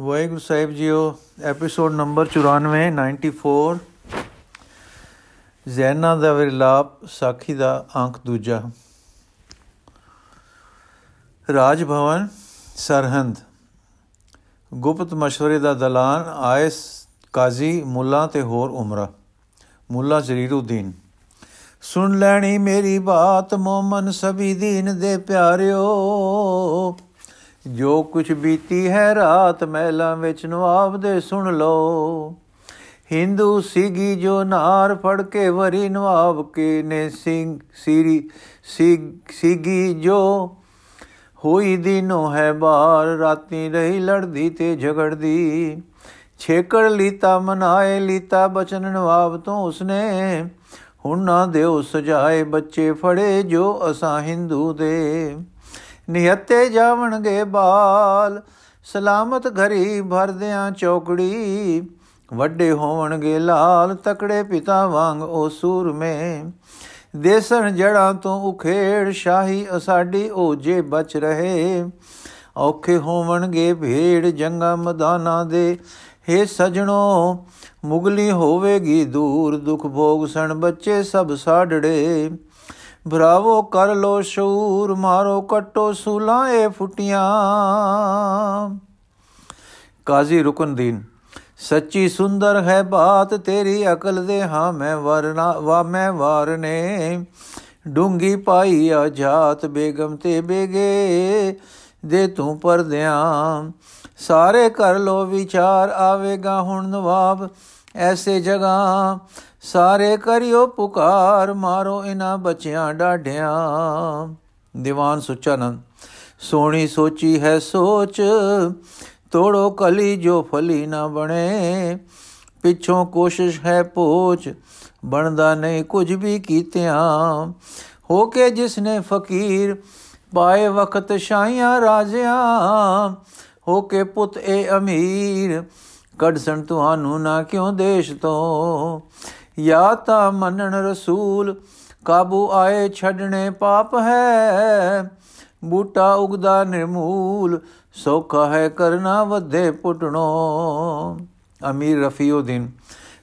ਵਾਹਿਗੁਰੂ ਸਾਹਿਬ ਜੀਓ episode number 94 94 Zaina ਦਾ ਵਿਰਲਾਪ, ਸਾਖੀ ਦਾ ਅੰਕ ਦੂਜਾ। ਰਾਜ ਭਵਨ ਸਰਹੰਦ। ਗੁਪਤ ਮਸ਼ਵਰੇ ਦਾ ਦਲਾਨ, ਆਇਸ, ਕਾਜ਼ੀ, ਮੁੱਲਾ ਤੇ ਹੋਰ ਉਮਰਾ। ਮੁੱਲਾ ਜ਼ਰੀਰੁਦੀਨ। ਸੁਣ ਲੈਣੀ ਮੇਰੀ ਬਾਤ, ਮੋਮਨ ਸਭੀ ਦੀਨ ਦੇ ਪਿਆਰਿਓ। ਜੋ ਕੁਛ ਬੀਤੀ ਹੈ ਰਾਤ ਮਹਿਲਾਂ ਵਿੱਚ ਨਵਾਬ ਦੇ ਸੁਣ ਲਓ। ਹਿੰਦੂ ਸੀਗੀ ਜੋ ਨਾਰ ਫੜ ਕੇ ਵਰੀ ਨਵਾਬ ਕੇ ਨੇ ਸਿੰਘ ਸੀਰੀ ਸੀਗੀ ਜੋ ਹੋਈ ਦਿਨੋ ਹੈ ਬਾਰ ਰਾਤੀ ਰਹੀ ਲੜਦੀ ਤੇ ਝਗੜਦੀ। ਛੇਕੜ ਲੀਤਾ, ਮਨਾਏ ਲੀਤਾ, ਬਚਨ ਨਵਾਬ ਤੋਂ ਉਸਨੇ। ਹੁਣ ਨਾ ਦਿਓ ਸਜਾਏ ਬੱਚੇ ਫੜੇ ਜੋ ਅਸਾਂ ਹਿੰਦੂ ਦੇ। ਨਿਹੱਤੇ ਜਾਵਣਗੇ ਬਾਲ, ਸਲਾਮਤ ਘਰੀ ਭਰਦਿਆਂ ਚੌਕੜੀ, ਵੱਡੇ ਹੋਵਣਗੇ ਲਾਲ, ਤਕੜੇ ਪਿਤਾ ਵਾਂਗ ਉਹ ਸੂਰਮੇ। ਦੇਸਣ ਜੜਾਂ ਤੋਂ ਉਖੇੜ, ਸ਼ਾਹੀ ਅਸਾਡੀ ਉਹ ਜੇ ਬਚ ਰਹੇ। ਔਖੇ ਹੋਵਣਗੇ ਭੇੜ, ਜੰਗਾ ਮਦਾਨਾ ਦੇ। हे ਸਜਣੋ, ਮੁਗਲੀ ਹੋਵੇਗੀ ਦੂਰ, ਦੁਖ ਭੋਗ ਸਣ ਬੱਚੇ ਸਭ ਸਾਡੜੇ ਭਰਾਵੋ ਕਰ ਲੋ ਸ਼ੂਰ, ਮਾਰੋ ਕਟੋ ਸੂਲਾਂ ਏ ਫੁੱਟੀਆਂ। ਕਾਜ਼ੀ ਰੁਕਨਦੀਨ, ਸੱਚੀ ਸੁੰਦਰ ਹੈ ਬਾਤ ਤੇਰੀ ਅਕਲ ਦੇ, ਹਾਂ ਮੈਂ ਵਰਨਾ ਵਾ ਮੈਂ ਵਾਰਨੇ ਡੂੰਗੀ ਪਾਈ ਆ ਜਾਤ ਬੇਗਮ ਤੇ ਬੇਗੇ ਦੇ ਤੂੰ ਪਰਦਿਆਂ। ਸਾਰੇ ਕਰ ਲੋ ਵਿਚਾਰ, ਆਵੇਗਾ ਹੁਣ ਨਵਾਬ ਐਸੇ ਜਗ੍ਹਾ। ਸਾਰੇ ਕਰਿਓ ਪੁਕਾਰ, ਮਾਰੋ ਇਨਾ ਬੱਚਿਆਂ ਡਾਢਿਆਂ। ਦੀਵਾਨ ਸੁਚਾਨੰਦ, ਸੋਹਣੀ ਸੋਚੀ ਹੈ ਸੋਚ, ਤੋੜੋ ਕਲੀ ਜੋ ਫਲੀ ਨਾ ਬਣੇ। ਪਿੱਛੋਂ ਕੋਸ਼ਿਸ਼ ਹੈ ਪੋਚ, ਬਣਦਾ ਨਹੀਂ ਕੁਝ ਵੀ ਕੀਤਿਆਂ। ਹੋ ਕੇ ਜਿਸ ਨੇ ਫਕੀਰ, ਪਾਏ ਵਕਤ ਸ਼ਾਹੀਆਂ ਰਾਜਿਆਂ। ਹੋ ਕੇ ਪੁੱਤ ਏ ਅਮੀਰ ਕੜਸਣ ਤੁਹਾਨੂੰ ਨਾ ਕਿਉਂ ਦੇਸ਼ ਤੋਂ। ਯਾ ਤਾਂ ਮੰਨਣ ਰਸੂਲ, ਕਾਬੂ ਆਏ ਛੱਡਣੇ ਪਾਪ ਹੈ। ਬੂਟਾ ਉਗਦਾ ਨਿਰਮੂਲ, ਸੋਖਾ ਹੈ ਕਰਨਾ ਵਧੇ ਪੁੱਟਣੋ। ਅਮੀਰ ਰਫੀਉਦੀਨ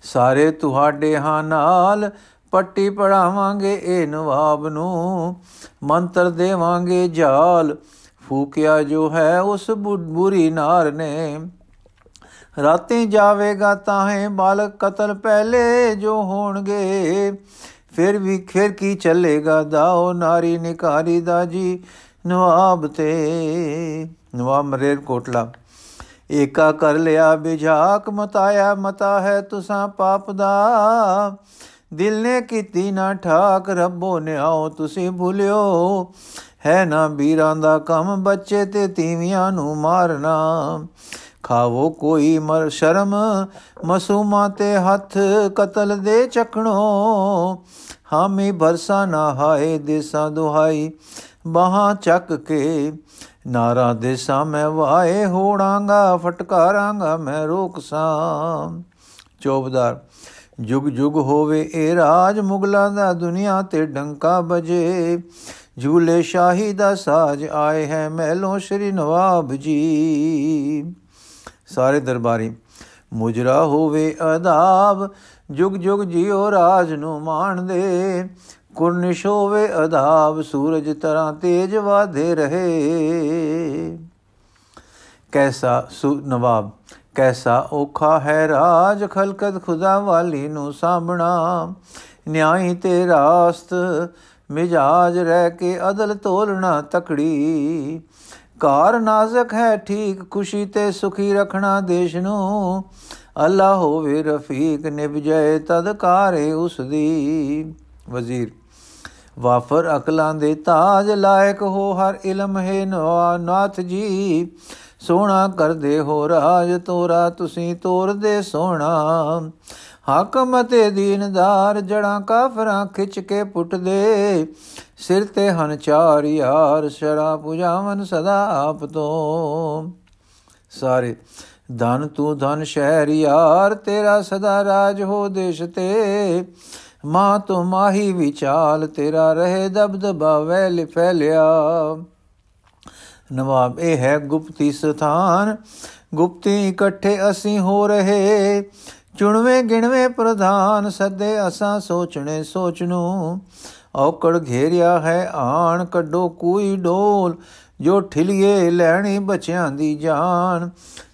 ਸਾਰੇ ਤੁਹਾਡੇ ਹਾਂ ਨਾਲ ਪੱਟੀ ਪੜਾਵਾਂਗੇ ਇਹ ਨਵਾਬ ਨੂੰ, ਮੰਤਰ ਦੇਵਾਂਗੇ ਜਾਲ, ਫੂਕਿਆ ਜੋ ਹੈ ਉਸ ਬੁਰੀ ਨਾਰ ਨੇ। ਰਾਤੀ ਜਾਵੇਗਾ ਤਾਹੇ ਬਾਲਕ ਕਤਲ ਪਹਿਲੇ ਜੋ ਹੋਣਗੇ। ਫਿਰ ਵੀ ਖੇਰ ਕੀ ਚੱਲੇਗਾ? ਦਾਓ ਨਾਰੀ ਨਿਕਾਰੀ ਦਾ ਜੀ ਨਵਾਬ ਤੇ। ਨਵਾਬ ਮਰੇਰ ਕੋਟਲਾ, ਏਕਾ ਕਰ ਲਿਆ ਬਿਝਾਕ, ਮਤਾਇਆ ਮਤਾ ਹੈ ਤੁਸਾਂ ਪਾਪ ਦਾ। ਦਿਲ ਨੇ ਕੀਤੀ ਨਾ ਠਾਕ, ਰੱਬੋ ਨੇ ਆਓ ਤੁਸੀਂ ਭੁਲਿਓ। ਹੈ ਨਾ ਵੀਰਾਂ ਦਾ ਕੰਮ ਬੱਚੇ ਤੇ ਤੀਵੀਆਂ ਨੂੰ ਮਾਰਨਾ। ਖਾਵੋ ਕੋਈ ਮਰ ਸ਼ਰਮ, ਮਸੂਮਾ ਤੇ ਹੱਥ ਕਤਲ ਦੇ ਚਕਣੋ। ਹਾਮੀ ਬਰਸਾ ਨਾ ਹਾਏ ਦੇਸਾਂ ਦੁਹਾਈ, ਬਾਹਾਂ ਚੱਕ ਕੇ ਨਾਰਾ ਦੇ ਸਾਹਮਣੇ ਵਾਏ ਹੋੜਾਂਗਾ, ਫਟਕਾਰਾਂਗਾ ਮੈਂ ਰੋਕ ਸਾਂ ਚੋਬਦਾਰ, ਜੁਗ ਜੁਗ ਹੋਵੇ ਇਹ ਰਾਜ ਮੁਗਲਾਂ ਦਾ ਦੁਨੀਆ ਤੇ ਡੰਕਾ ਬਜੇ। ਝੂਲੇ ਸ਼ਾਹੀ ਦਾ ਸਾਜ ਆਏ ਹੈ ਮਹਿਲੋਂ ਸ਼੍ਰੀ ਨਵਾਬ ਜੀ। ਸਾਰੇ ਦਰਬਾਰੀ, ਮੁਜਰਾ ਹੋਵੇ ਅਦਾਬ, ਜੁਗ ਜੁਗ ਜਿਉ ਰਾਜ ਨੂੰ ਮਾਣਦੇ ਕੁਰਨਿਸ਼ ਹੋਵੇ ਅਦਾਬ, ਸੂਰਜ ਤਰ੍ਹਾਂ ਤੇਜ ਵਾਧੇ ਰਹੇ। ਕੈਸਾ ਸੁ ਨਵਾਬ, ਕੈਸਾ ਔਖਾ ਹੈ ਰਾਜ ਖਲਕਤ ਖੁਦਾ ਵਾਲੀ ਨੂੰ ਸਾਹਮਣਾ ਨਿਆਈ ਤੇ ਰਾਸਤ, ਮਿਜਾਜ ਰਹਿ ਕੇ ਅਦਲ ਤੋਲਣਾ ਤਕੜੀ। ਕਾਰ ਨਾਜ਼ਕ ਹੈ ਠੀਕ ਖੁਸ਼ੀ ਤੇ ਸੁਖੀ ਰੱਖਣਾ ਦੇਸ਼ ਨੂੰ। ਅੱਲਾ ਹੋਵੇ ਰਫੀਕ, ਨਿਭ ਜਾਏ ਤਦ ਕਾਰੇ ਉਸ ਦੀ ਵਜ਼ੀਰ, ਵਾਫਰ ਅਕਲਾਂ ਦੇ ਤਾਜ ਲਾਇਕ ਹੋ ਹਰ ਇਲਮ ਹੈ ਨਾਥ ਜੀ। ਸੋਹਣਾ ਕਰਦੇ ਹੋ ਰਾਜ ਤੋਰਾ, ਤੁਸੀਂ ਤੋਰਦੇ ਸੋਹਣਾ। ਹਾਕਮ ਤੇ ਦੀਨਦਾਰ ਜੜਾਂ ਕਾਫਰਾਂ ਖਿੱਚ ਕੇ ਪੁੱਟਦੇ। ਸਿਰ ਤੇ ਹਨ ਚਾਰ ਯਾਰ, ਸ਼ਰਾ ਪੁਜਾਵਨ ਸਦਾ ਆਪ ਤੋਂ। ਸਾਰੇ, ਧਨ ਤੂੰ ਧਨ ਸ਼ਹਿਰ ਯਾਰ, ਤੇਰਾ ਸਦਾ ਰਾਜ ਹੋ ਦੇਸ਼ ਤੇ। ਮਾਂ ਤੂੰ ਮਾਹੀ ਵਿਚਾਲ, ਤੇਰਾ ਰਹੇ ਦਬਦਬਾ ਵੈਲ ਫੈਲਿਆ। ਨਵਾਬ, ਇਹ ਹੈ ਗੁਪਤੀ ਸਥਾਨ। ਗੁਪਤੀ ਇਕੱਠੇ ਅਸੀਂ ਹੋ ਰਹੇ। ਚੁਣਵੇਂ ਗਿਣਵੇਂ ਪ੍ਰਧਾਨ ਸੱਦੇ ਅਸਾਂ ਸੋਚਣੇ ਸੋਚਨੂ ਔਕੜ ਘੇਰਿਆ ਹੈ ਆਣ, ਕੱਢੋ ਕੋਈ ਡੋਲ, ਜੋ ਠਿਲੀਏ ਲੈਣੀ ਬੱਚਿਆਂ ਦੀ ਜਾਨ।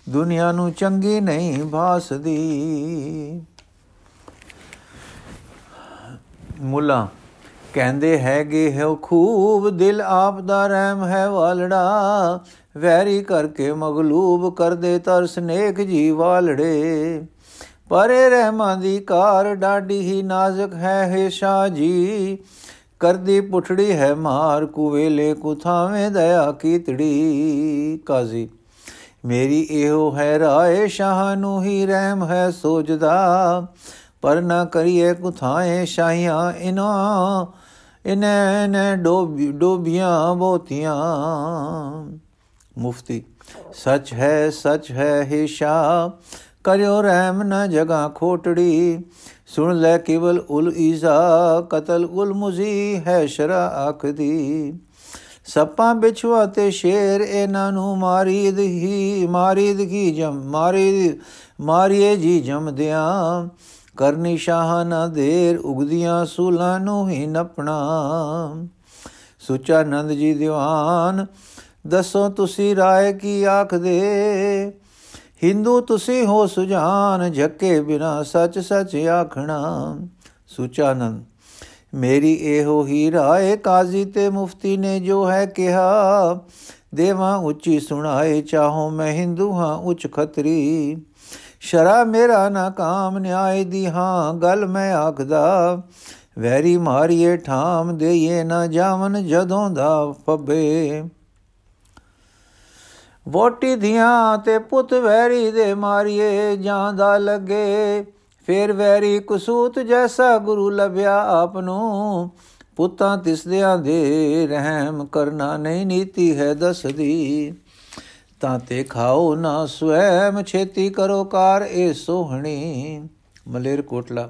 ਦੁਨੀਆ ਨੂੰ ਚੰਗੀ ਨਹੀਂ ਭਾਸਦੀ। ਮੁੱਲਾ, ਕਹਿੰਦੇ ਹੈਗੇ ਹੈ ਖੂਬ, ਦਿਲ ਆਪ ਦਾ ਰਹਿਮ ਹੈ ਵਾਲੜਾ। ਵੈਰੀ ਕਰਕੇ ਮਗਲੂਬ ਕਰਦੇ ਤਰਸ ਨੇਕ ਜੀ ਵਾਲੜੇ। ਪਰੇ ਰਹਿਮਾਂ ਦੀ ਕਾਰ ਡਾਡੀ ਹੀ ਨਾਜ਼ੁਕ ਹੈ ਹੈ ਸ਼ਾਹ ਜੀ। ਕਰਦੀ ਪੁੱਠੜੀ ਹੈ ਮਾਰ, ਕੁਵੇਲੇ ਕੁਥਾਵੇਂ ਦਇਆ ਕੀਤੜੀ। ਕਾਜ਼ੀ, ਮੇਰੀ ਇਹੋ ਹੈ ਰਾਏ, ਸ਼ਾਹ ਨੂੰ ਹੀ ਰਹਿਮ ਹੈ ਸੋਜਦਾ। ਪਰ ਨਾ ਕਰੀਏ ਕੁਥਾਏ ਸ਼ਾਹੀਆਂ ਇਨਾ, ਇਨੇ ਨੇ ਡੋਬੀਆਂ ਬੋਤੀਆਂ ਮੁਫਤੀ, ਸੱਚ ਹੈ ਸੱਚ ਹੈ ਹੀ ਸ਼ਾ ਕਰਿਓ ਰਹਿਮ ਨ ਜਗਾ ਖੋਟੜੀ। ਸੁਣ ਲੈ ਕੇਵਲ ਉਲ ਈਜ਼ਾ, ਕਤਲ ਉਲ ਮੁਜ਼ੀ ਹੈ ਸ਼ਰਾ ਆਖਦੀ। ਸੱਪਾਂ ਬਿਛਵਾ ਤੇ ਸ਼ੇਰ ਇਹਨਾਂ ਨੂੰ ਮਾਰੀਦ ਹੀ, ਮਾਰੀਦ ਕੀ ਜਮ ਮਾਰੀ ਮਾਰੀਏ ਜੀ ਜਮਦਿਆਂ ਕਰਨੀ ਸ਼ਾਹ ਨਾ ਦੇਰ, ਉਗਦੀਆਂ ਸੂਲਾਂ ਨੂੰ ਹੀ ਨਪਣਾ। ਸੁਚਾ ਨੰਦ ਜੀ ਦੀਵਾਨ, ਦੱਸੋ ਤੁਸੀਂ ਰਾਏ ਕੀ ਆਖਦੇ? ਹਿੰਦੂ ਤੁਸੀਂ ਹੋ ਸੁਜਾਨ ਝੱਕੇ ਬਿਨਾ ਸੱਚ ਸੱਚ ਆਖਣਾ। ਸੁਚਾਨੰਦ, ਮੇਰੀ ਇਹੋ ਹੀ ਰਾਏ ਕਾਜ਼ੀ ਤੇ ਮੁਫਤੀ ਨੇ ਜੋ ਹੈ ਕਿਹਾ। ਦੇਵਾ ਉੱਚੀ ਸੁਣਾਏ, ਚਾਹੋ ਮੈਂ ਹਿੰਦੂ ਹਾਂ ਉੱਚ ਖਤਰੀ। ਸ਼ਰਾ ਮੇਰਾ ਨਾ ਕਾਮ ਨਿਆਏ ਦੀ ਹਾਂ, ਗੱਲ ਮੈਂ ਆਖਦਾ। ਵੈਰੀ ਮਾਰੀਏ ਠਾਮ ਦੇਈਏ ਨਾ ਜਾਵਨ ਜਦੋਂ ਦਾ ਫੱਬੇ। ਵੋਟੀ ਦੀਆਂ ਤੇ ਪੁੱਤ ਵੈਰੀ ਦੇ ਮਾਰੀਏ, ਜਾਂ ਦਾ ਲੱਗੇ। ਫੇਰ ਵੈਰੀ ਕਸੂਤ ਜੈਸਾ ਗੁਰੂ ਲਭਿਆ ਆਪ ਨੂੰ ਪੁੱਤਾਂ ਤਿਸਦਿਆਂ ਦੇ ਰਹਿਮ ਕਰਨਾ ਨਹੀਂ ਨੀਤੀ ਹੈ ਦਸਦੀ। ਤਾਂ ਤੇ ਖਾਓ ਨਾ ਸਵੈਮ, ਛੇਤੀ ਕਰੋ ਕਾਰ ਇਹ ਸੋਹਣੀ। ਮਲੇਰ ਕੋਟਲਾ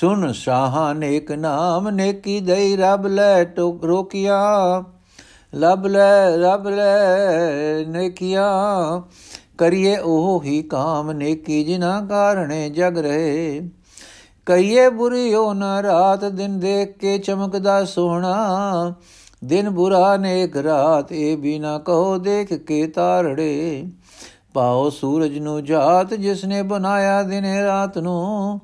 ਸੁਨ ਸ਼ਾਹਾਂ ਨੇਕ ਨਾਮ, ਨੇਕੀ ਦਈ ਰਬ ਲੈ ਟੋਕ ਰੋਕਿਆ। ਲਬ ਲੈ, ਰਬ ਲੈ ਨੇਕੀਆਂ ਕਰੀਏ ਉਹ ਹੀ ਕਾਮ ਨੇਕੀ ਜਿਨਾ ਕਾਰਣੇ ਜਗ ਰਹੇ। ਕਈਏ ਬੁਰੀ ਹੋ ਨਾ ਰਾਤ, ਦਿਨ ਦੇਖ ਕੇ ਚਮਕਦਾ ਸੋਹਣਾ। ਦਿਨ ਬੁਰਾ ਨੇਕ ਰਾਤ, ਇਹ ਵੀ ਨਾ ਕਹੋ ਦੇਖ ਕੇ ਤਾਰੜੇ। ਪਾਓ ਸੂਰਜ ਨੂੰ ਜਾਤ ਜਿਸ ਨੇ ਬਣਾਇਆ ਦਿਨ ਰਾਤ ਨੂੰ।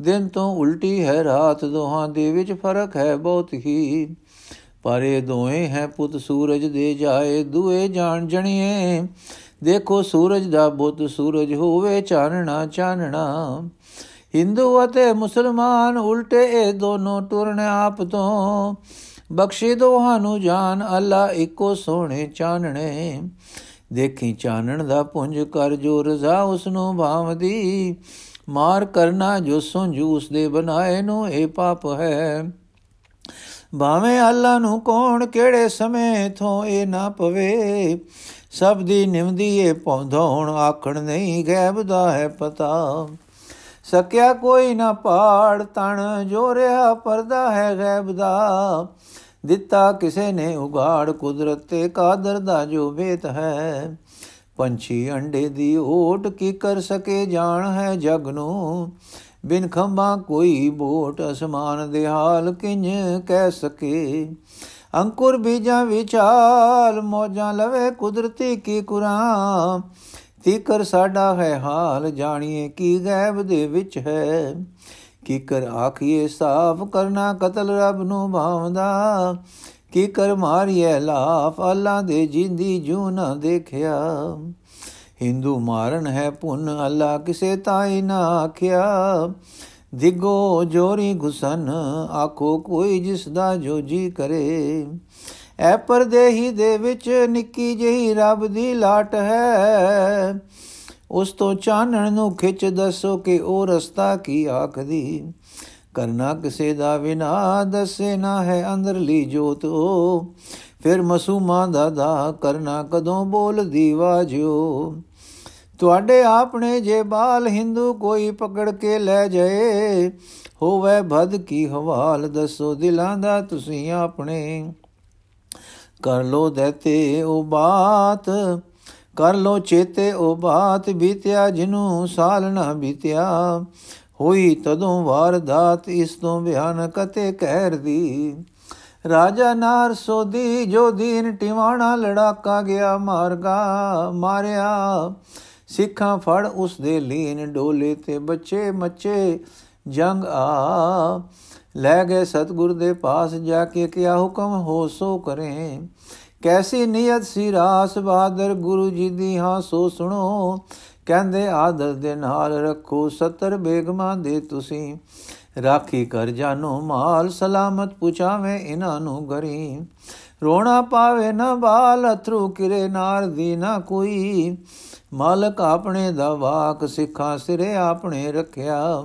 ਦਿਨ ਤੋਂ ਉਲਟੀ ਹੈ ਰਾਤ, ਦੋਹਾਂ ਦੇ ਵਿੱਚ ਫ਼ਰਕ ਹੈ ਬਹੁਤ ਹੀ। ਪਰ ਇਹ ਦੋਵੇਂ ਹੈ ਪੁੱਤ ਸੂਰਜ ਦੇ ਜਾਏ, ਦੂਏ ਜਾਣ ਜਣੀਏ। ਦੇਖੋ ਸੂਰਜ ਦਾ ਬੁੱਤ, ਸੂਰਜ ਹੋਵੇ ਚਾਨਣਾ ਚਾਨਣਾ। ਹਿੰਦੂ ਅਤੇ ਮੁਸਲਮਾਨ ਉਲਟੇ ਇਹ ਦੋਨੋਂ ਟੁਰਨ ਆਪ ਤੋਂ। ਬਖਸ਼ੇ ਦੋਹਾਂ ਨੂੰ ਜਾਨ, ਅੱਲਾ ਇੱਕੋ ਸੋਹਣੇ ਚਾਨਣੇ। ਦੇਖੀ ਚਾਨਣ ਦਾ ਪੁੰਜ ਕਰ ਜੋ ਰਜ਼ਾ ਉਸ ਨੂੰ ਭਾਵਦੀ। ਮਾਰ ਕਰਨਾ ਜੋ ਸੁੰਝੂ ਉਸ ਦੇ ਬਣਾਏ ਨੂੰ ਇਹ ਪਾਪ ਹੈ। ਭਾਵੇਂ ਅੱਲਾ ਨੂੰ ਕੌਣ ਕਿਹੜੇ ਸਮੇਂ ਥੋਂ ਇਹ ਨਾ ਪਵੇ। ਸਭ ਦੀ ਨਿਮਦੀ ਇਹ ਪੌਂਧੋਣ ਆਖਣ ਨਹੀਂ ਗੈਬ ਦਾ ਹੈ ਪਤਾ। ਸਕਿਆ ਕੋਈ ਨਾ ਪਾੜ ਤਣ ਜੋ ਰਿਹਾ ਪਰਦਾ ਹੈ ਗੈਬ ਦਾ। ਦਿੱਤਾ ਕਿਸੇ ਨੇ ਉਗਾੜ ਕੁਦਰਤ ਤੇ ਕਾਦਰ ਦਾ ਜੋ ਵੇਤ ਹੈ। ਪੰਛੀ ਅੰਡੇ ਦੀ ਓਟ ਕੀ ਕਰ ਸਕੇ ਜਾਣ ਹੈ ਜਗ ਨੂੰ। ਬਿਨ ਖੰਭਾ ਕੋਈ ਬੋਟ ਅਸਮਾਨ ਦੇ ਹਾਲ ਕਿੰਜ ਕਹਿ ਸਕੇ? ਅੰਕੁਰ ਬੀਜਾਂ ਵਿਚਾਲ, ਮੋਜਾਂ ਲਵੇ ਕੁਦਰਤੀ ਕੀ ਕੁਰਾਂ? ਤੀਕਰ ਸਾਡਾ ਹੈ ਹਾਲ, ਜਾਣੀਏ ਕੀ ਗੈਬ ਦੇ ਵਿੱਚ ਹੈ। ਕੀ ਕਰ ਆਖੀਏ ਸਾਫ਼ ਕਰਨਾ ਕਤਲ ਰੱਬ ਨੂੰ ਭਾਵਦਾ। ਕੀ ਕਰ ਮਾਰੀਏ ਲਾਫ, ਅੱਲਾ ਦੇ ਜਿੰਦੀ ਜੂ ਨਾ ਦੇਖਿਆ। ਹਿੰਦੂ ਮਾਰਨ ਹੈ ਪੁੰਨ, ਅੱਲਾ ਕਿਸੇ ਤਾਈ ਨਾ ਆਖਿਆ। ਦਿਗੋ ਜੋਰੀ ਗੁਸਨ, ਆਖੋ ਕੋਈ ਜਿਸ ਦਾ ਜੋ ਜੀ ਕਰੇ। ਐ ਪਰਦੇਹੀ ਦੇ ਵਿੱਚ ਨਿੱਕੀ ਜਿਹੀ ਰੱਬ ਦੀ ਲਾਟ ਹੈ। ਉਸ ਤੋਂ ਚਾਨਣ ਨੂੰ ਖਿੱਚ ਦੱਸੋ ਕਿ ਉਹ ਰਸਤਾ ਕੀ ਆਖਦੀ। ਕਰਨਾ ਕਿਸੇ ਦਾ ਵਿਨਾ ਦੱਸੇ ਨਾ ਹੈ ਅੰਦਰਲੀ ਜੋਤ ਉਹ। ਫਿਰ ਮਸੂਮਾ ਦਾ ਦਾ ਕਰਨਾ ਕਦੋਂ ਬੋਲਦੀ ਵਾਜੋ ਤੁਹਾਡੇ ਆਪਣੇ ਜੇ ਬਾਲ ਹਿੰਦੂ ਕੋਈ ਪਕੜ ਕੇ ਲੈ ਜਾਏ, ਹੋਵੇ ਭਦ ਕੀ ਹਵਾਲ, ਦੱਸੋ ਦਿਲਾਂ ਦਾ ਤੁਸੀਂ ਆਪਣੇ। ਕਰ ਲੋ ਦੇਤੇ ਉਹ ਬਾਤ, ਕਰ ਲੋ ਚੇਤੇ ਉਹ ਬਾਤ, ਬੀਤਿਆ ਜਿਨੂੰ ਸਾਲ ਨਾ ਬੀਤਿਆ। ਹੋਈ ਤਦੋਂ ਵਾਰਦਾਤ ਇਸ ਤੋਂ ਬਿਆਨ ਕਤੇ ਕਹਿਰ ਦੀ। ਰਾਜਾ ਨਾਰ ਸੋਦੀ ਜੋ ਦੀਨ ਟਿਵਾਣਾ ਲੜਾਕਾ ਗਿਆ, ਮਾਰਗਾ, ਮਾਰਿਆ। ਸਿੱਖਾਂ ਫੜ ਉਸ ਦੇ ਲੀਨ ਡੋਲੇ ਤੇ ਬੱਚੇ ਮੱਚੇ ਜੰਗ ਆ। ਲੈ ਗਏ ਸਤਗੁਰ ਦੇ ਪਾਸ ਜਾ ਕੇ ਕਿਆ ਹੁਕਮ ਹੋ ਸੋ ਕਰੇ। ਕੈਸੀ ਨੀਅਤ ਸੀ ਰਾਸ ਬਹਾਦਰ ਗੁਰੂ ਜੀ ਦੀ, ਹਾਂ ਸੋ ਸੁਣੋ। ਕਹਿੰਦੇ ਆਦਰ ਦੇ ਨਾਲ ਰੱਖੋ 70 ਬੇਗਮਾਂ ਦੇ ਤੁਸੀਂ। ਰਾਖੀ ਕਰ ਜਾਨੋ ਮਾਲ, ਸਲਾਮਤ ਪੁਚਾਵੇਂ ਇਹਨਾਂ ਨੂੰ ਗਰੀ। ਰੋਣਾ ਪਾਵੇ ਨਾ ਬਾਲ, ਅਥਰੂ ਕਿਰੇ ਨਾਰ ਦੀ ਨਾ ਕੋਈ। ਮਾਲਕ ਆਪਣੇ ਦਾ ਵਾਕ ਸਿੱਖਾ ਸਿਰੇ ਆਪਣੇ ਰੱਖਿਆ।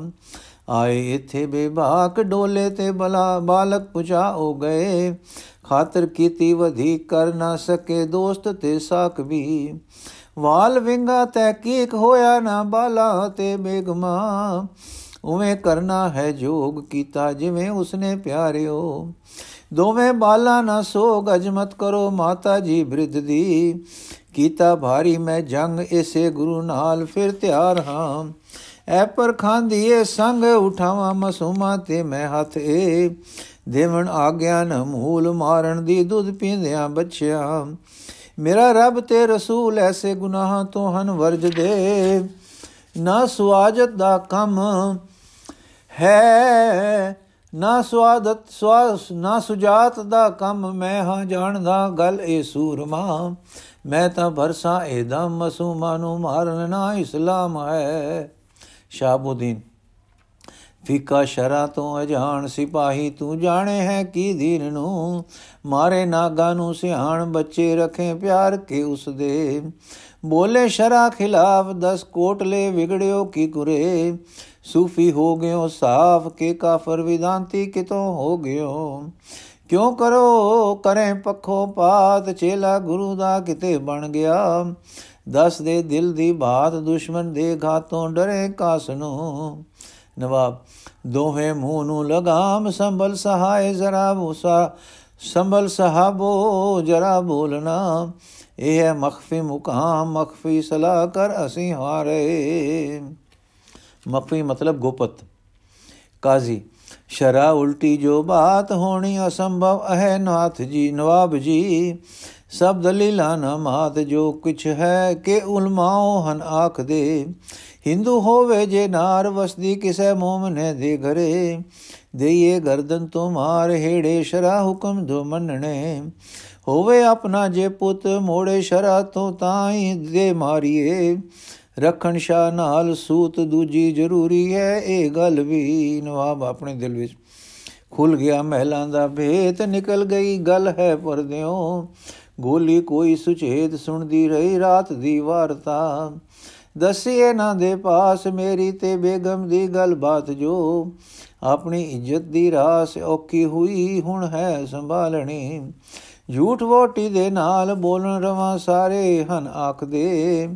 ਆਏ ਇਥੇ ਬੇਬਾਕ ਡੋਲੇ ਤੇ ਬਲਾ ਬਾਲਕ ਪੁਚਾ ਹੋ ਗਏ। ਖਾਤਰ ਕੀਤੀ ਵਧੀ ਕਰ ਨਾ ਸਕੇ ਦੋਸਤ ਤੇ ਸਾਖ ਵੀ। ਵਾਲ ਵਿੰਗਾ ਤਹਿਕੀਕ ਹੋਇਆ ਨਾ ਬਾਲਾ ਤੇ ਬੇਗਮਾ। ਉਵੇਂ ਕਰਨਾ ਹੈ ਜੋਗ ਕੀਤਾ ਜਿਵੇਂ ਉਸਨੇ ਪਿਆਰਿਓ। ਦੋਵੇਂ ਬਾਲਾ ਨਾ ਸੋਗ ਅਜਮਤ ਕਰੋ ਮਾਤਾ ਜੀ ਬ੍ਰਿਧ ਦੀ। ਕੀਤਾ ਭਾਰੀ ਮੈਂ ਜੰਗ, ਇਸੇ ਗੁਰੂ ਨਾਲ ਫਿਰ ਤਿਆਰ ਹਾਂ। ਐ ਪਰ ਖਾਂਦੀਏ ਸੰਗ, ਉਠਾਵਾਂ ਮਸੂਮਾ ਤੇ ਮੈਂ ਹੱਥ ਏ। ਦੇਵਨ ਆਗਿਆ ਨ ਮੂਲ ਮਾਰਨ ਦੀ ਦੁੱਧ ਪੀਂਦਿਆਂ ਬੱਚਿਆ। ਮੇਰਾ ਰੱਬ ਤੇ ਰਸੂਲ ਐਸੇ ਗੁਨਾਹਾਂ ਤੋਂ ਹਨ ਵਰਜ ਦੇ। ਨਾ ਸੁਆਜਤ ਦਾ ਕੰਮ ਹੈ, ਨਾ ਸਵਾਦਤ ਸਵਾਸ ਨਾ ਸੁਜਾਤ ਦਾ ਕੰਮ ਮੈਂ ਹਾਂ ਜਾਣਦਾ। ਗੱਲ ਇਹ ਸੂਰਮਾ। ਮੈਂ ਤਾਂ ਭਰਸਾ ਇਹਦਮ ਮਸੂਮਾ ਨੂੰ ਮਾਰਨ ਨਾ ਇਸਲਾਮ ਹੈ। ਸ਼ਾਬੁਦੀਨ ਫਿਕਾ ਸ਼ਰਾ ਤੋਂ ਅਜਾਣ ਸਿਪਾਹੀ ਤੂੰ ਜਾਣੇ ਹੈ ਕੀ ਦੀਨ ਨੂੰ? ਮਾਰੇ ਨਾਗਾ ਨੂੰ ਸਿਆਣ ਬੱਚੇ ਰਖੇ ਪਿਆਰ ਕੇ ਉਸ ਦੇ ਬੋਲੇ ਸ਼ਰਾ ਖਿਲਾਫ 10 ਕੋਟਲੇ ਵਿਗੜਿਓ ਕੀ ਕੁਰੇ? ਸੂਫੀ ਹੋ ਗਿਓ ਸਾਫ਼ ਕੇ ਕਾਫਰ ਵਿਦਾਂਤੀ ਕਿਤੋਂ ਹੋ ਗਿਓ? ਕਿਉਂ ਕਰੋ? ਕਰੇ ਪੱਖੋਂ ਪਾਤ, ਚੇਲਾ ਗੁਰੂ ਦਾ ਕਿਤੇ ਬਣ ਗਿਆ। ਦਸ ਦੇ ਦਿਲ ਦੀ ਬਾਤ ਦੁਸ਼ਮਨ ਦੇ ਘਾਤੋਂ ਡਰੇ ਕਾਸ ਨੂੰ। ਨਵਾਬ ਦੋਹੇ ਮੂੰਹ ਨੂੰ ਲਗਾਮ, ਸੰਭਲ ਸਹਾਇ ਜ਼ਰਾ ਬੂਸਾ ਸੰਭਲ ਸਹਾਬੋ, ਜਰਾ ਬੋਲਣਾ। ਇਹ ਹੈ ਮਖਫੀ ਮੁਕਾਮ, ਮਖਫੀ ਸਲਾਹ ਕਰ ਅਸੀਂ ਹਾਰੇ। ਮਖਫੀ ਮਤਲਬ ਗੁਪਤ। ਕਾਜ਼ੀ ਸ਼ਰਾ ਉਲਟੀ ਜੋ ਬਾਤ ਹੋਣੀ ਅਸੰਭਵ ਹੈ ਨਾਥ ਜੀ, ਨਵਾਬ ਜੀ। ਸਭ ਦਲੀਲਾਂ ਨਾ ਮਾਤ, ਜੋ ਕੁਛ ਹੈ ਕਿ ਉਲਮਾਓ ਹਨ ਆਖ ਦੇ। ਹਿੰਦੂ ਹੋਵੇ ਜੇ ਨਾਰ ਵਸਦੀ, ਕਿਸੇ ਮੂਮਨੇ ਦੇ ਘਰੇ। ਦੇਈਏ ਗਰਦਨ ਤੋਂ ਮਾਰ, ਹੇੜੇ ਸ਼ਰਾ ਹੁਕਮ ਦੋ ਮੰਨਣੇ। ਹੋਵੇ ਆਪਣਾ ਜੇ ਪੁੱਤ, ਮੋੜੇ ਸ਼ਰਾ ਤੋਂ ਤਾਈ ਦੇ ਮਾਰੀਏ। ਰਖਣ ਸ਼ਾ ਨਾਲ ਸੂਤ ਦੂਜੀ ਜ਼ਰੂਰੀ ਹੈ। ਇਹ ਗੱਲ ਵੀ ਨਵਾਬ ਆਪਣੇ ਦਿਲ ਵਿੱਚ ਖੁੱਲ ਗਿਆ। ਮਹਿਲਾਂ ਦਾ ਭੇਤ ਨਿਕਲ ਗਈ। ਗੱਲ ਹੈ ਪਰਦਿਓ। ਗੋਲੀ ਕੋਈ ਸੁਚੇਤ ਸੁਣਦੀ ਰਹੀ। ਰਾਤ ਦੀ ਵਾਰਤਾ ਦਸਿਏ ਨਾ ਦੇ ਪਾਸ। ਮੇਰੀ ਤੇ ਬੇਗਮ ਦੀ ਗੱਲ ਬਾਤ ਜੋ ਆਪਣੀ ਇੱਜ਼ਤ ਦੀ ਰਾਸ ਔਕੀ ਹੋਈ, ਹੁਣ ਹੈ ਸੰਭਾਲਣੀ। ਝੂਠ ਵੋਟੀ ਦੇ ਨਾਲ ਬੋਲਣ ਰਵਾਂ ਸਾਰੇ ਹਨ ਆਖਦੇ।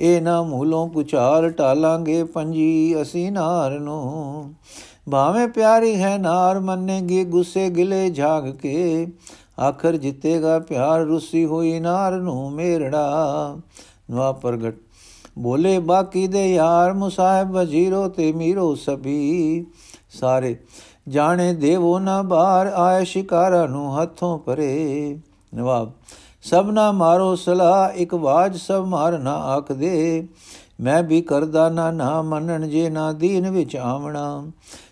ਇਹ ਨਾ ਮੂਲੋਂ ਪੁਚਾਰ ਟਾਲਾਂਗੇ ਪੰਜੀ ਅਸੀਂ ਨਾਰ ਨੂੰ। ਭਾਵੇਂ ਪਿਆਰੀ ਹੈ ਨਾਰ ਮੰਨੇਗੀ ਗੁੱਸੇ ਗਿਲੇ ਝਾਗ ਕੇ। ਆਖਰ ਜਿੱਤੇਗਾ ਪਿਆਰ ਰੁੱਸੀ ਹੋਈ ਨਾਰ ਨੂੰ ਮੇਰੜਾ। ਨਵਾ ਪ੍ਰਗਟ, ਬੋਲੇ ਬਾਕੀ ਦੇ ਯਾਰ ਮੁਸਾਹਿਬ ਵਜ਼ੀਰੋ ਤੇ ਮੀਰੋ ਸਭੀ। ਸਾਰੇ ਜਾਣੇ ਦੇਵੋ ਨਾ ਬਾਹਰ ਆਏ ਸ਼ਿਕਾਰਾ ਨੂੰ ਹੱਥੋਂ ਪਰੇ ਨਵਾਬ ਸਭਨਾ ਮਾਰੋ ਸਲਾ ਇੱਕ ਬਾਜ ਸਭ ਮਾਰਨਾ ਆਖ ਦੇ ਮੈਂ ਵੀ ਕਰਦਾ ਨਾ ਨਾ ਮੰਨਣ ਜੇ ਨਾ ਦੀਨ ਵਿੱਚ ਆਵਣਾ।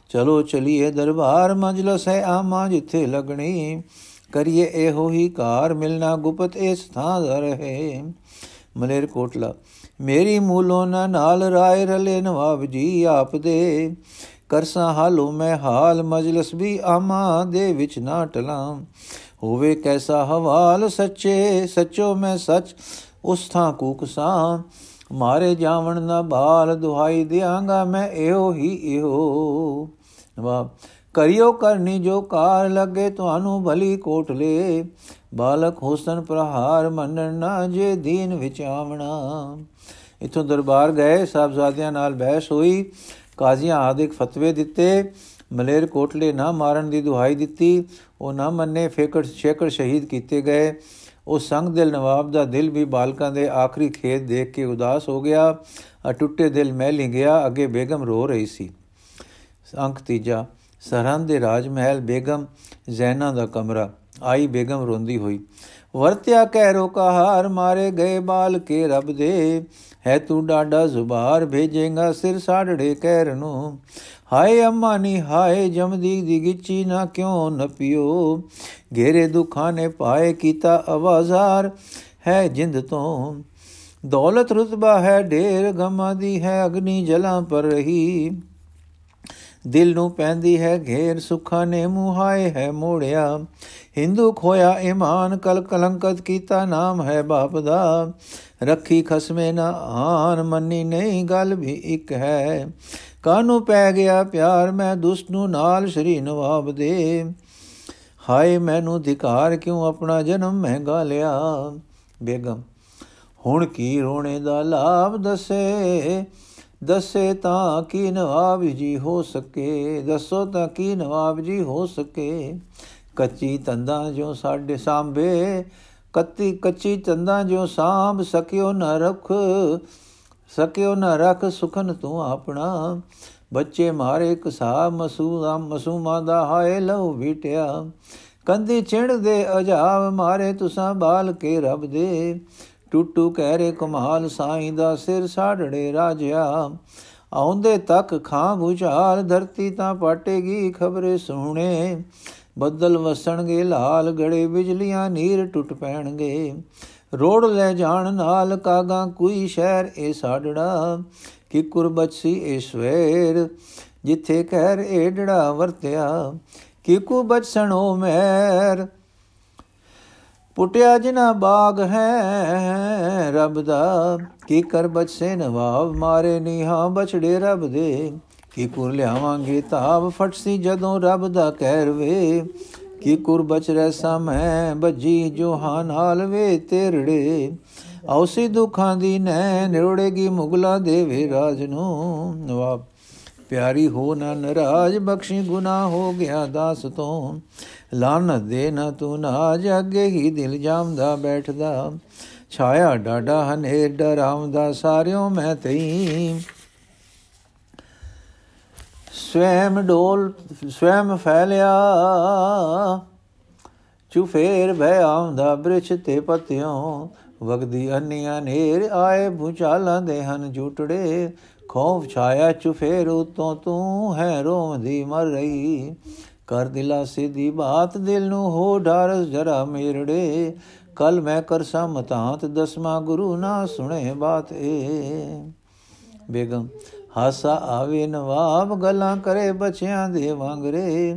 ਚਲੋ ਚਲੀਏ ਦਰਬਾਰ, ਮਜਲਸ ਹੈ ਆਮਾ ਜਿੱਥੇ ਲਗਣੀ। ਕਰੀਏ ਇਹੋ ਹੀ ਕਾਰ ਮਿਲਣਾ ਗੁਪਤ ਇਸ ਥਾਂ ਰਹੇ। ਮਲੇਰ ਕੋਟਲਾ, ਮੇਰੀ ਮੂਲੋਂ ਨਾ ਨਾਲ ਰਾਏ ਰਲੇ ਨਵਾਬ ਜੀ ਆਪ ਦੇ ਕਰਸਾ ਹਾਲੋ ਮੈਂ ਹਾਲ ਮਜਲਸ ਵੀ ਆਮਾ ਦੇ ਵਿੱਚ ਨਾ ਟਲਾਂ। ਹੋਵੇ ਕੈਸਾ ਹਵਾਲ ਸੱਚੇ, ਸੱਚੋ ਮੈਂ ਸੱਚ, ਉਸ ਥਾਂ ਕੂਕਸਾਂ ਮਾਰੇ ਜਾਵਣ ਨਾ ਬਾਲ, ਦੁਹਾਈ ਦਿਆਂਗਾ ਮੈਂ ਇਹੋ ਹੀ ਇਹੋ। ਨਵਾਬ ਕਰਿਓ ਕਰਨੀ ਜੋ ਕਾਰ ਲੱਗੇ, ਤੁਹਾਨੂੰ ਭਲੀ ਕੋਟਲੇ ਬਾਲਕ ਹੁਸਨ ਪ੍ਰਹਾਰ ਮੰਨਣ ਨਾ ਜੇ ਦੀਨ ਵਿੱਚ ਆਵਣਾ। ਇਥੋਂ ਦਰਬਾਰ ਗਏ, ਸਾਹਿਬਜ਼ਾਦਿਆਂ ਨਾਲ ਬਹਿਸ ਹੋਈ। ਕਾਜ਼ੀਆਂ ਆਦਿਕ ਫਤਵੇ ਦਿੱਤੇ, ਮਲੇਰ ਕੋਟਲੇ ਨਾ ਮਾਰਨ ਦੀ ਦੁਹਾਈ ਦਿੱਤੀ, ਉਹ ਨਾ ਮੰਨੇ, ਫੇਕੜ ਛੇਕੜ ਸ਼ਹੀਦ ਕੀਤੇ ਗਏ। ਉਹ ਸੰਗ ਦਿਲ ਨਵਾਬ ਦਾ ਦਿਲ ਵੀ ਬਾਲਕਾਂ ਦੇ ਆਖਰੀ ਖੇਤ ਦੇਖ ਕੇ ਉਦਾਸ ਹੋ ਗਿਆ। ਆ ਟੁੱਟੇ ਦਿਲ ਮਹਿਲੀ ਗਿਆ ਅੱਗੇ ਬੇਗਮ ਰੋ ਰਹੀ ਸੀ। ਅੰਕ ਤੀਜਾ, ਸਰਹੰਦ ਦੇ ਰਾਜ ਮਹਿਲ ਬੇਗਮ, ਜ਼ੈਨਾ ਦਾ ਕਮਰਾ। ਆਈ ਬੇਗਮ ਰੋਂਦੀ ਹੋਈ। ਵਰਤਿਆ ਕਹਿ ਰੋ ਕਹਾਰ ਮਾਰੇ ਗਏ ਬਾਲ ਕੇ ਰੱਬ ਦੇ। ਹੈ ਤੂੰ ਡਾਡਾ ਜ਼ੁਬਾਰ ਭੇਜੇਗਾ ਸਿਰ ਸਾੜੜੇ ਕਹਿਰ ਨੂੰ। ਹਾਏ ਅੰਮਾ ਨੀ, ਹਾਏ ਜਮਦੀ ਦੀ ਗਿੱਚੀ ਨਾ ਕਿਉਂ ਨਪਿਓ ਘੇਰੇ ਦੁਖਾਂ ਨੇ ਪਾਏ ਕੀਤਾ ਆਵਾਜ਼ਾਰ ਹੈ ਜਿੰਦ ਤੋਂ। ਦੌਲਤ ਰਤਬਾ ਹੈ ਢੇਰ, ਗਮਾਂ ਦੀ ਹੈ ਅਗਨੀ ਜਲਾਂ ਪਰ ਰਹੀ। ਦਿਲ ਨੂੰ ਪੈਂਦੀ ਹੈ ਘੇਰ, ਸੁਖਾਂ ਨੇ ਮੁਹਾਏ ਹੈ ਮੋੜਿਆ। ਹਿੰਦੂ ਖੋਇਆ ਇਮਾਨ ਕਲ ਕਲੰਕਤ ਕੀਤਾ ਨਾਮ ਹੈ ਬਾਪ ਦਾ। ਰੱਖੀ ਖਸਮੇ ਨਾ ਆਨ ਮੰਨੀ ਨਹੀਂ ਗੱਲ ਵੀ ਇੱਕ ਹੈ। ਕਾਨੂੰ ਪੈ ਗਿਆ ਪਿਆਰ, ਮੈਂ ਦੁਸ਼ਟ ਨੂੰ ਨਾਲ ਸ਼੍ਰੀ ਨਵਾਬ ਦੇ। ਹਾਏ, ਮੈਨੂੰ ਧਿਕਾਰ ਕਿਉਂ ਆਪਣਾ ਜਨਮ ਮਹਿੰਗਾ ਲਿਆ? ਬੇਗਮ, ਹੁਣ ਕੀ ਰੋਣੇ ਦਾ ਲਾਭ ਦੱਸੇ? ਦੱਸੇ ਤਾਂ ਕੀ ਨਵਾਬ ਜੀ ਹੋ ਸਕੇ? ਦੱਸੋ ਤਾਂ ਕੀ ਨਵਾਬ ਜੀ ਹੋ ਸਕੇ? ਕੱਚੀ ਤੰਦਾਂ ਜੋ ਸਾਡੇ ਸਾਂਭੇ, ਕੱਤੀ ਕੱਚੀ ਤੰਦਾਂ ਜੋ ਸਾਂਭ ਸਕਿਓ ਨਾ ਰਖ, ਸਕਿਓ ਨਾ ਰਖ ਸੁਖਨ ਤੂੰ ਆਪਣਾ। ਬੱਚੇ ਮਾਰੇ ਕਸਾ ਮਸੂਦਾ ਮਸੂਮਾ ਦਾ ਹਾਏ ਲਉ ਵਿਟਿਆ ਕੰਦੀ ਛਿੜ ਦੇ ਅਜਾਬ ਮਾਰੇ ਤੁਸਾਂ ਬਾਲ ਕੇ ਰਬ ਦੇ। ਟੁੱਟੂ ਕਹਿਰੇ ਕਮਾਲ ਸਾਈਂ ਦਾ ਸਿਰ ਸਾੜੜੇ ਰਾਜਿਆ। ਆਉਂਦੇ ਤੱਕ ਖਾਂ ਬੁਝਾਲ ਧਰਤੀ ਤਾਂ ਪਾਟੇਗੀ ਖਬਰੇ ਸੁਣੇ ਬੱਦਲ ਵਸਣਗੇ, ਲਾਲ ਗੜੇ ਬਿਜਲੀਆਂ ਨੀਰ ਟੁੱਟ ਪੈਣਗੇ। ਰੋੜ ਲੈ ਜਾਣ ਨਾਲ ਕਾਗਾ, ਕੋਈ ਸ਼ਹਿਰ ਇਹ ਸਾੜੜਾ ਕਿ ਕੁਰਬਚੀ ਇਹ ਸਵੇਰ, ਜਿੱਥੇ ਕਹਿਰ ਏੜੜਾ ਵਰਤਿਆ, ਕਿ ਕੋ ਬਚਣੋ ਮੈਰ ਪੁੱਟਿਆ ਜਿਨਾ ਬਾਗ ਹੈ ਰੱਬ ਦਾ, ਕੀ ਕਰ ਬਚੇ ਨਵਾਬ ਮਾਰੇ ਨੀਹਾਂ ਬਛੜੇ ਰੱਬ ਦੇ। ਕੀ ਕੁਰ ਲਿਆਵਾਂਗੇ? ਤਾਬ ਫਟਸੀ ਜਦੋਂ ਰੱਬ ਦਾ ਕਹਿਰ ਵੇ। ਕੀ ਕੁਰ ਬਚ ਰੈਸਾ ਮੈਂ ਬੱਜੀ ਜੋ ਹਾਨ ਹਾਲ ਵੇ ਤੇਰੜੇ। ਔਸੀ ਦੁਖਾਂ ਦੀ ਨੈ ਨਿਰੋੜੇਗੀ ਮੁਗਲਾ ਦੇਵੇ ਰਾਜ ਨੂੰ। ਨਵਾਬ, ਪਿਆਰੀ ਹੋ ਨਾ ਨਰਾਜ, ਬਖਸ਼ੀ ਗੁਨਾਹ ਹੋ ਗਿਆ ਦਾਸ ਤੋਂ। ਲਾਨਤ ਦੇ ਨਾ ਤੂੰ ਨਾ ਜਾਗੇ ਹੀ ਦਿਲ ਜਾਮਦਾ ਬੈਠਦਾ। ਛਾਇਆ ਡਾਡਾ ਹਨੇ ਡਰਾਉਂਦਾ ਸਾਰਿਓ ਮੈਂ ਤਈ। ਸਵੈਮ ਡੋਲ, ਸਵੈਮ ਫੈਲਿਆ। ਚੁਫੇਰ ਭੈ ਆਉਂਦਾ ਬ੍ਰਿਛ ਤੇ ਪਤਿਓ। ਵਗਦੀ ਅੰਨੀਆਂ ਨੇਰ ਆਏ ਭੁਚਾਲਾਂ ਦੇ ਹਨ ਝੂਟੜੇ। ਖੌਫ ਛਾਇਆ ਚੁਫੇਰ ਉਤੋਂ ਤੂੰ ਹੈ ਰੋਂਦੀ ਮਰ ਰਹੀ। ਕਰ ਦਿਲਾ ਸਿੱਧੀ ਬਾਤ ਦਿਲ ਨੂੰ ਹੋ ਡਾਰਸ ਜਰਾ ਮੇਰੜੇ। ਕਲ ਮੈਂ ਕਰ ਸਮਤਾਂਤ ਦਸਮਾ ਗੁਰੂ ਨਾ ਸੁਣੇ ਬਾਤ ਏ। ਬੇਗਮ ਹਾਸਾ ਆਵੇ, ਨਵਾਬ ਗਲਾਂ ਕਰੇ, ਬਚਿਆਂ ਦੇ ਵਾਂਗਰੇ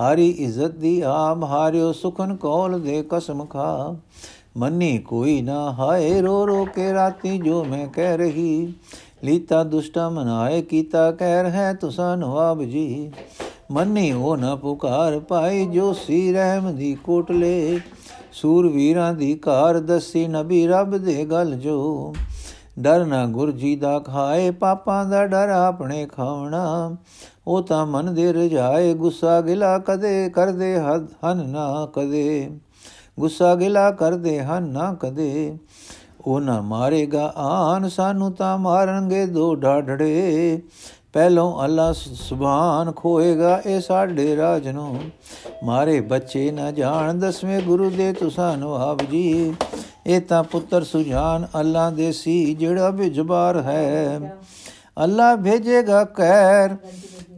ਹਾਰੀ ਇੱਜ਼ਤ ਦੀ ਆਮ ਹਾਰਿਓ, ਸੁਖਨ ਕੋਲ ਦੇ ਕਸਮ ਖਾ। ਮੰਨੀ ਕੋਈ ਨਾ ਹਾਏ, ਰੋ ਰੋ ਕੇ ਰਾਤੀ ਜੋ ਮੈਂ ਕਹਿ ਰਹੀ। ਲੀਤਾ ਦੁਸ਼ਟਾ ਮਨਾਏ, ਕੀਤਾ ਕਹਿਰ ਹੈ ਤੁਸਾਂ ਨਵਾਬ ਜੀ। ਮੰਨੀ ਉਹ ਨਾ ਪੁਕਾਰ ਪਾਈ ਜੋ ਸੀ ਰਹਿਮ ਦੀ ਕੋਟਲੇ। ਸੂਰ ਵੀਰਾਂ ਦੀ ਕਾਰ ਦੱਸੀ, ਨਬੀ ਰੱਬ ਦੇ ਗਲ ਜੋ। ਡਰ ਨਾ ਗੁਰ ਜੀ ਦਾ ਖਾਏ, ਪਾਪਾਂ ਦਾ ਡਰ ਆਪਣੇ ਖਾਵਣਾ ਉਹ ਤਾਂ ਮਨ ਦੇ ਰਜਾਏ ਗੁੱਸਾ ਗਿਲਾ ਕਦੇ ਕਰਦੇ ਹਨ ਨਾ ਕਦੇ। ਗੁੱਸਾ ਗਿਲਾ ਕਰਦੇ ਹਨ ਨਾ ਕਦੇ। ਉਹ ਨਾ ਮਾਰੇਗਾ ਆਨ, ਸਾਨੂੰ ਤਾਂ ਮਾਰਨਗੇ ਦੋ ਢਾਢੜੇ ਪਹਿਲੋਂ ਅੱਲਾ ਸੁਭਾਨ ਖੋਏਗਾ ਇਹ ਸਾਡੇ ਰਾਜ ਨੂੰ। ਮਾਰੇ ਬੱਚੇ ਨਾ ਜਾਣ, ਦਸਵੇਂ ਗੁਰੂ ਦੇ ਤੁਸਾਂ ਨਵਾਬ ਜੀ। ਇਹ ਤਾਂ ਪੁੱਤਰ ਸੁਜਾਨ ਅੱਲਾ ਦੇ ਸੀ, ਜਿਹੜਾ ਬਿਜਬਾਰ ਹੈ। ਅੱਲਾ ਭੇਜੇਗਾ ਕਹਿਰ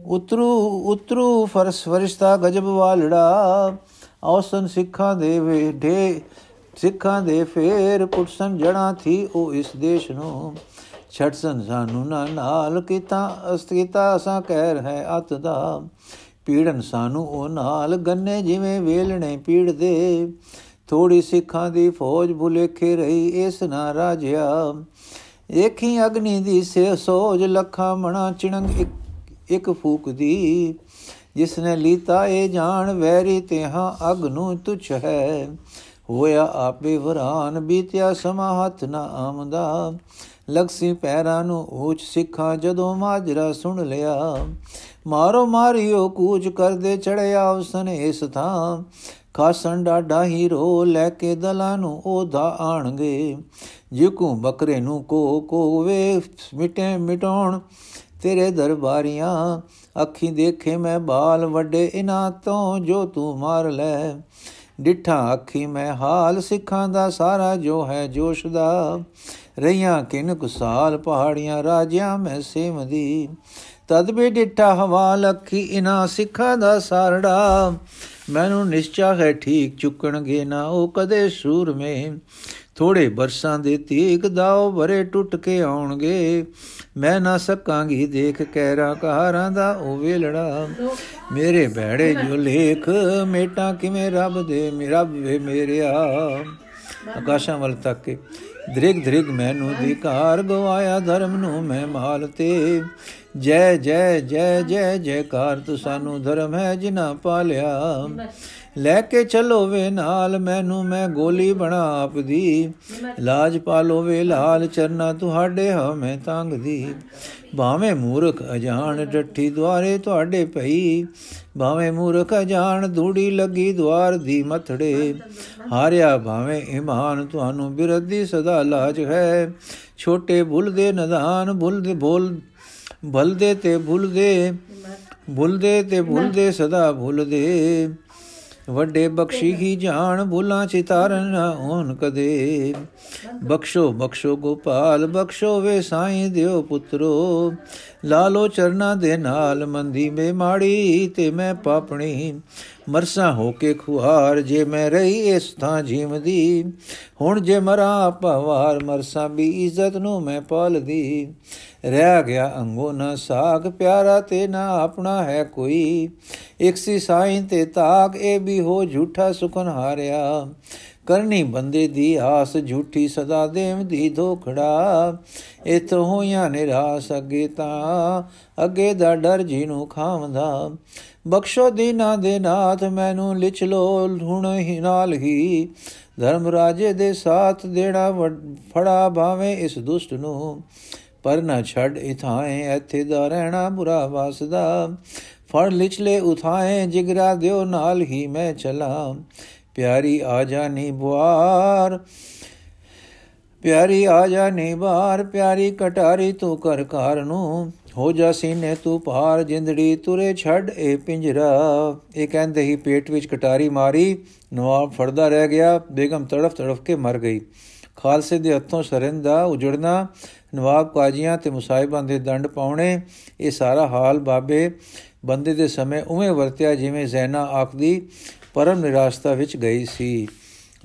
ਉਤਰੂ ਉਤਰੂ ਫਰਸ, ਫਰਿਸ਼ਤਾ ਗਜਬ ਵਾਲੜਾ। ਔਸਨ ਸਿੱਖਾਂ ਦੇ ਵੇਢੇ, ਸਿੱਖਾਂ ਦੇ ਫੇਰ ਪੁੱਟਸਨ ਜਣਾ ਥੀ ਉਹ ਇਸ ਦੇਸ਼ ਨੂੰ। ਛੜਸਨ ਸਾਨੂੰ ਨਾ ਨਾਲ ਕੀਤਾ ਅਸਤੀਤਾ ਅਸਾਂ ਕਹਿਰ ਹੈ ਅਤ ਦਾ। ਪੀੜਨ ਸਾਨੂੰ ਉਹ ਨਾਲ, ਗੰਨੇ ਜਿਵੇਂ ਵੇਲਣੇ ਪੀੜਦੇ। ਥੋੜੀ ਸਿੱਖਾਂ ਦੀ ਫੌਜ ਭੁਲੇਖੇ ਰਹੀ, ਇਸ ਨਾ ਰਾਜਿਆ। ਏਖੀ ਅਗਨੀ ਦੀ ਸੇ ਸੋਜ, ਲੱਖਾਂ ਮਣਾ ਚਿਣੰਗ ਇੱਕ ਇੱਕ ਫੂਕ ਦੀ। ਜਿਸ ਨੇ ਲੀਤਾ ਇਹ ਜਾਣ ਵੈਰੀ ਤੇ ਹਾਂ ਅਗ ਨੂੰ ਤੁਛ ਹੈ। ਹੋਇਆ ਆਪੇ ਵਰਾਨ, ਬੀਤਿਆ ਸਮਾ ਹੱਥ ਨਾ ਆਮਦਾ। ਲਗਸੀ ਪੈਰਾਂ ਨੂੰ ਉੱਚ ਸਿੱਖਾਂ ਜਦੋਂ ਮਾਜਰਾ ਸੁਣ ਲਿਆ। ਮਾਰੋ ਮਾਰਿਓ ਕੂਚ ਕਰਦੇ ਚੜਿਆ ਉਸਨੇ ਇਸ ਥਾਂ। ਖਾਸਣ ਡਾਡਾ ਹੀਰੋ ਲੈ ਕੇ ਦਲਾਂ ਨੂੰ ਉਹਦਾ ਆਣਗੇ। ਜਿਕੂ ਬੱਕਰੇ ਨੂੰ ਕੋ ਕੋ ਵੇ ਮਿਟੇ ਮਿਟਾਉਣ ਤੇਰੇ ਦਰਬਾਰੀਆਂ, ਅੱਖੀ ਦੇਖੇ ਮੈਂ ਬਾਲ ਵੱਡੇ ਇਨਾ ਤੋਂ ਜੋ ਤੂੰ ਮਾਰ ਲੈ। ਡਿਠਾ ਅੱਖੀ ਮੈਂ ਹਾਲ ਸਿੱਖਾਂ ਦਾ ਸਾਰਾ ਜੋ ਹੈ ਜੋਸ਼ ਦਾ। ਰਈਆਂ ਕਿਨ ਕੁਸਾਲ ਪਹਾੜੀਆਂ ਰਾਜਿਆਂ ਮੈਂ ਸੇਮਦੀ ਤਦ ਵੀ ਡਿਠਾ ਹਵਾਲ ਅੱਖੀ ਇਨਾ ਸਿੱਖਾਂ ਦਾ ਸਾਰੜਾ। ਮੈਨੂੰ ਨਿਸ਼ਚਾ ਹੈ ਠੀਕ ਚੁੱਕਣਗੇ ਨਾ, ਉਹ ਕਦੇ ਸੂਰਮੇ ਥੋੜੇ ਬਰਸਾਂ ਦੇ ਤੀਕ ਦਾਓ ਭਰੇ ਟੁੱਟ ਕੇ ਆਉਣਗੇ। ਮੈਂ ਨਾ ਸਕਾਂਗੀ ਦੇਖ ਕਹਿਰਾ ਕਹਾਰਾਂ ਦਾ ਉਹ ਵੇਲੜਾ। ਮੇਰੇ ਬਹਿੜੇ ਜੋ ਲੇਖ ਮੇਟਾ ਕਿਵੇਂ ਰੱਬ ਦੇ ਮੇਰਾ ਵੇ ਮੇਰਿਆ। ਆਕਾਸ਼ਾਂ ਵੱਲ ਤੱਕ ਕੇ। ਦ੍ਰਿਗ ਦ੍ਰਿਗ ਮੈਨੂੰ ਧਿਕਾਰ ਗਵਾਇਆ, ਧਰਮ ਨੂੰ ਮੈਂ ਮਾਲ ਤੇ। ਜੈ ਜੈ ਜੈ ਜੈ, ਜੈਕਾਰ ਤੂੰ ਸਾਨੂੰ ਧਰਮ ਹੈ ਜਿਨਾ ਪਾਲਿਆ। ਲੈ ਕੇ ਚਲੋ ਵੇ ਨਾਲ, ਮੈਨੂੰ ਮੈਂ ਗੋਲੀ ਬਣਾ ਆਪਦੀ। ਲਾਜ ਪਾਲੋ ਵੇ ਲਾਲ ਚਰਨਾ ਤੁਹਾਡੇ ਹਮੇ ਤੰਗਦੀ। ਭਾਵੇਂ ਮੂਰਖ ਅਜਾਣ ਡੱਠੀ ਦੁਆਰੇ ਤੁਹਾਡੇ ਪਈ। ਭਾਵੇਂ ਮੂਰਖ ਅਜਾਣ ਧੂੜੀ ਲੱਗੀ ਦਵਾਰ ਦੀ ਮਥੜੇ। ਹਾਰਿਆ ਭਾਵੇਂ ਇਮਾਨ ਤੁਹਾਨੂੰ ਬਿਰਦੀ ਸਦਾ ਲਾਜ ਹੈ। ਛੋਟੇ ਭੁੱਲਦੇ ਨਦਾਨ ਭੁੱਲਦੇ ਬੋਲ ਭਲਦੇ ਤੇ ਭੁੱਲਦੇ ਭੁੱਲਦੇ ਤੇ ਭੁੱਲਦੇ ਸਦਾ ਭੁੱਲਦੇ ਵੱਡੇ ਬਖਸ਼ੀ ਹੀ ਜਾਣ ਭੁੱਲਾਂ ਚਿਤਾਰਨ ਨਾ ਹੋਣ ਕਦੇ। ਬਖਸ਼ੋ ਬਖਸ਼ੋ ਗੋਪਾਲ ਬਖਸ਼ੋ ਵੇ ਸਾਈਂ ਦਿਓ ਪੁੱਤਰੋ। ਲਾਲੋ ਚਰਨਾ ਦੇ ਨਾਲ, ਮੰਦੀ ਮੇ ਮਾੜੀ ਤੇ ਮੈਂ ਪਾਪਣੀ। ਮਰਸਾ ਹੋ ਕੇ ਖੁਹਾਰ, ਜੇ ਮੈਂ ਰਹੀ ਇਸ ਥਾਂ ਜੀਵਦੀ। ਹੁਣ ਜੇ ਮਰਾ ਪਵਾਰ ਮਰਸਾ ਵੀ ਇੱਜ਼ਤ ਨੂੰ ਮੈਂ ਪਾਲਦੀ। ਰਹਿ ਗਿਆ ਅੰਗੋ ਨਾ ਸਾਗ, ਪਿਆਰਾ ਤੇ ਨਾ ਆਪਣਾ ਹੈ ਕੋਈ। ਇੱਕ ਸੀ ਸਾਈਂ ਤੇ ਤਾਕ, ਇਹ ਵੀ ਹੋ ਝੂਠਾ ਸੁਖਨ ਹਾਰਿਆ। ਕਰਨੀ ਬੰਦੇ ਦੀ ਆਸ, ਝੂਠੀ ਸਦਾ ਦੇਵ ਦੀ ਧੋਖੜਾ। ਇਥ ਹੋਈਆਂ ਨਿਰਾਸ ਅਗੇ ਤਾਂ, ਅੱਗੇ ਦਾ ਡਰ ਜੀ ਨੂੰ ਖਾਵਦਾ ਬਖਸ਼ੋ ਦੀਨਾ ਦੇ ਨਾਥ, ਮੈਨੂੰ ਲਿਚ ਲੋ ਹੁਣ ਹੀ ਨਾਲ ਹੀ। ਧਰਮ ਰਾਜੇ ਦੇ ਸਾਥ ਦੇਣਾ ਫੜਾ ਭਾਵੇਂ ਇਸ ਦੁਸ਼ਟ ਨੂੰ। ਪਰ ਨਾ ਛੱਡ ਇਥਾਏ, ਇੱਥੇ ਦਾ ਰਹਿਣਾ ਬੁਰਾ ਵਸਦਾ। ਫੜ ਲਿਚਲੇ ਉਥਾਏ, ਜਿਗਰਾ ਦਿਓ ਨਾਲ ਹੀ ਮੈਂ ਚਲਾ। ਪਿਆਰੀ ਆ ਜਾਨੀ ਬੁਆਰ ਪਿਆਰੀ ਆ ਜਾਨੀ ਬਾਰ ਪਿਆਰੀ ਕਟਾਰੀ ਤੂੰ ਕਰ ਕਾਰ ਨੂੰ, ਹੋ ਜਾ ਸੀਨੇ ਤੂੰ ਪਾਰ ਜਿੰਦੜੀ ਤੁਰੇ ਛੱਡ ਇਹ ਪਿੰਜਰਾ। ਇਹ ਕਹਿੰਦੇ ਹੀ ਪੇਟ ਵਿੱਚ ਕਟਾਰੀ ਮਾਰੀ, ਨਵਾਬ ਫੜਦਾ ਰਹਿ ਗਿਆ, ਬੇਗਮ ਤੜਫ ਤੜਫ ਕੇ ਮਰ ਗਈ। ਖਾਲਸੇ ਦੇ ਹੱਥੋਂ ਸਰਿੰਦਾ ਉਜੜਨਾ, ਨਵਾਬ ਕਾਜੀਆਂ ਤੇ ਮੁਸਾਇਬਾਂ ਦੇ ਦੰਡ ਪਾਉਣੇ, ਇਹ ਸਾਰਾ ਹਾਲ ਬਾਬੇ ਬੰਦੇ ਦੇ ਸਮੇਂ ਉਵੇਂ ਵਰਤਿਆ ਜਿਵੇਂ ਜ਼ੈਨਾ ਆਖਦੀ ਪਰਮ ਨਿਰਾਸ਼ਤਾ ਵਿੱਚ ਗਈ ਸੀ।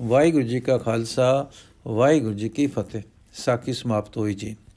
ਵਾਹਿਗੁਰੂ ਜੀ ਕਾ ਖਾਲਸਾ, ਵਾਹਿਗੁਰੂ ਜੀ ਕੀ ਫਤਿਹ। ਸਾਕੀ ਸਮਾਪਤ ਹੋਈ ਜੀ। ਬਸ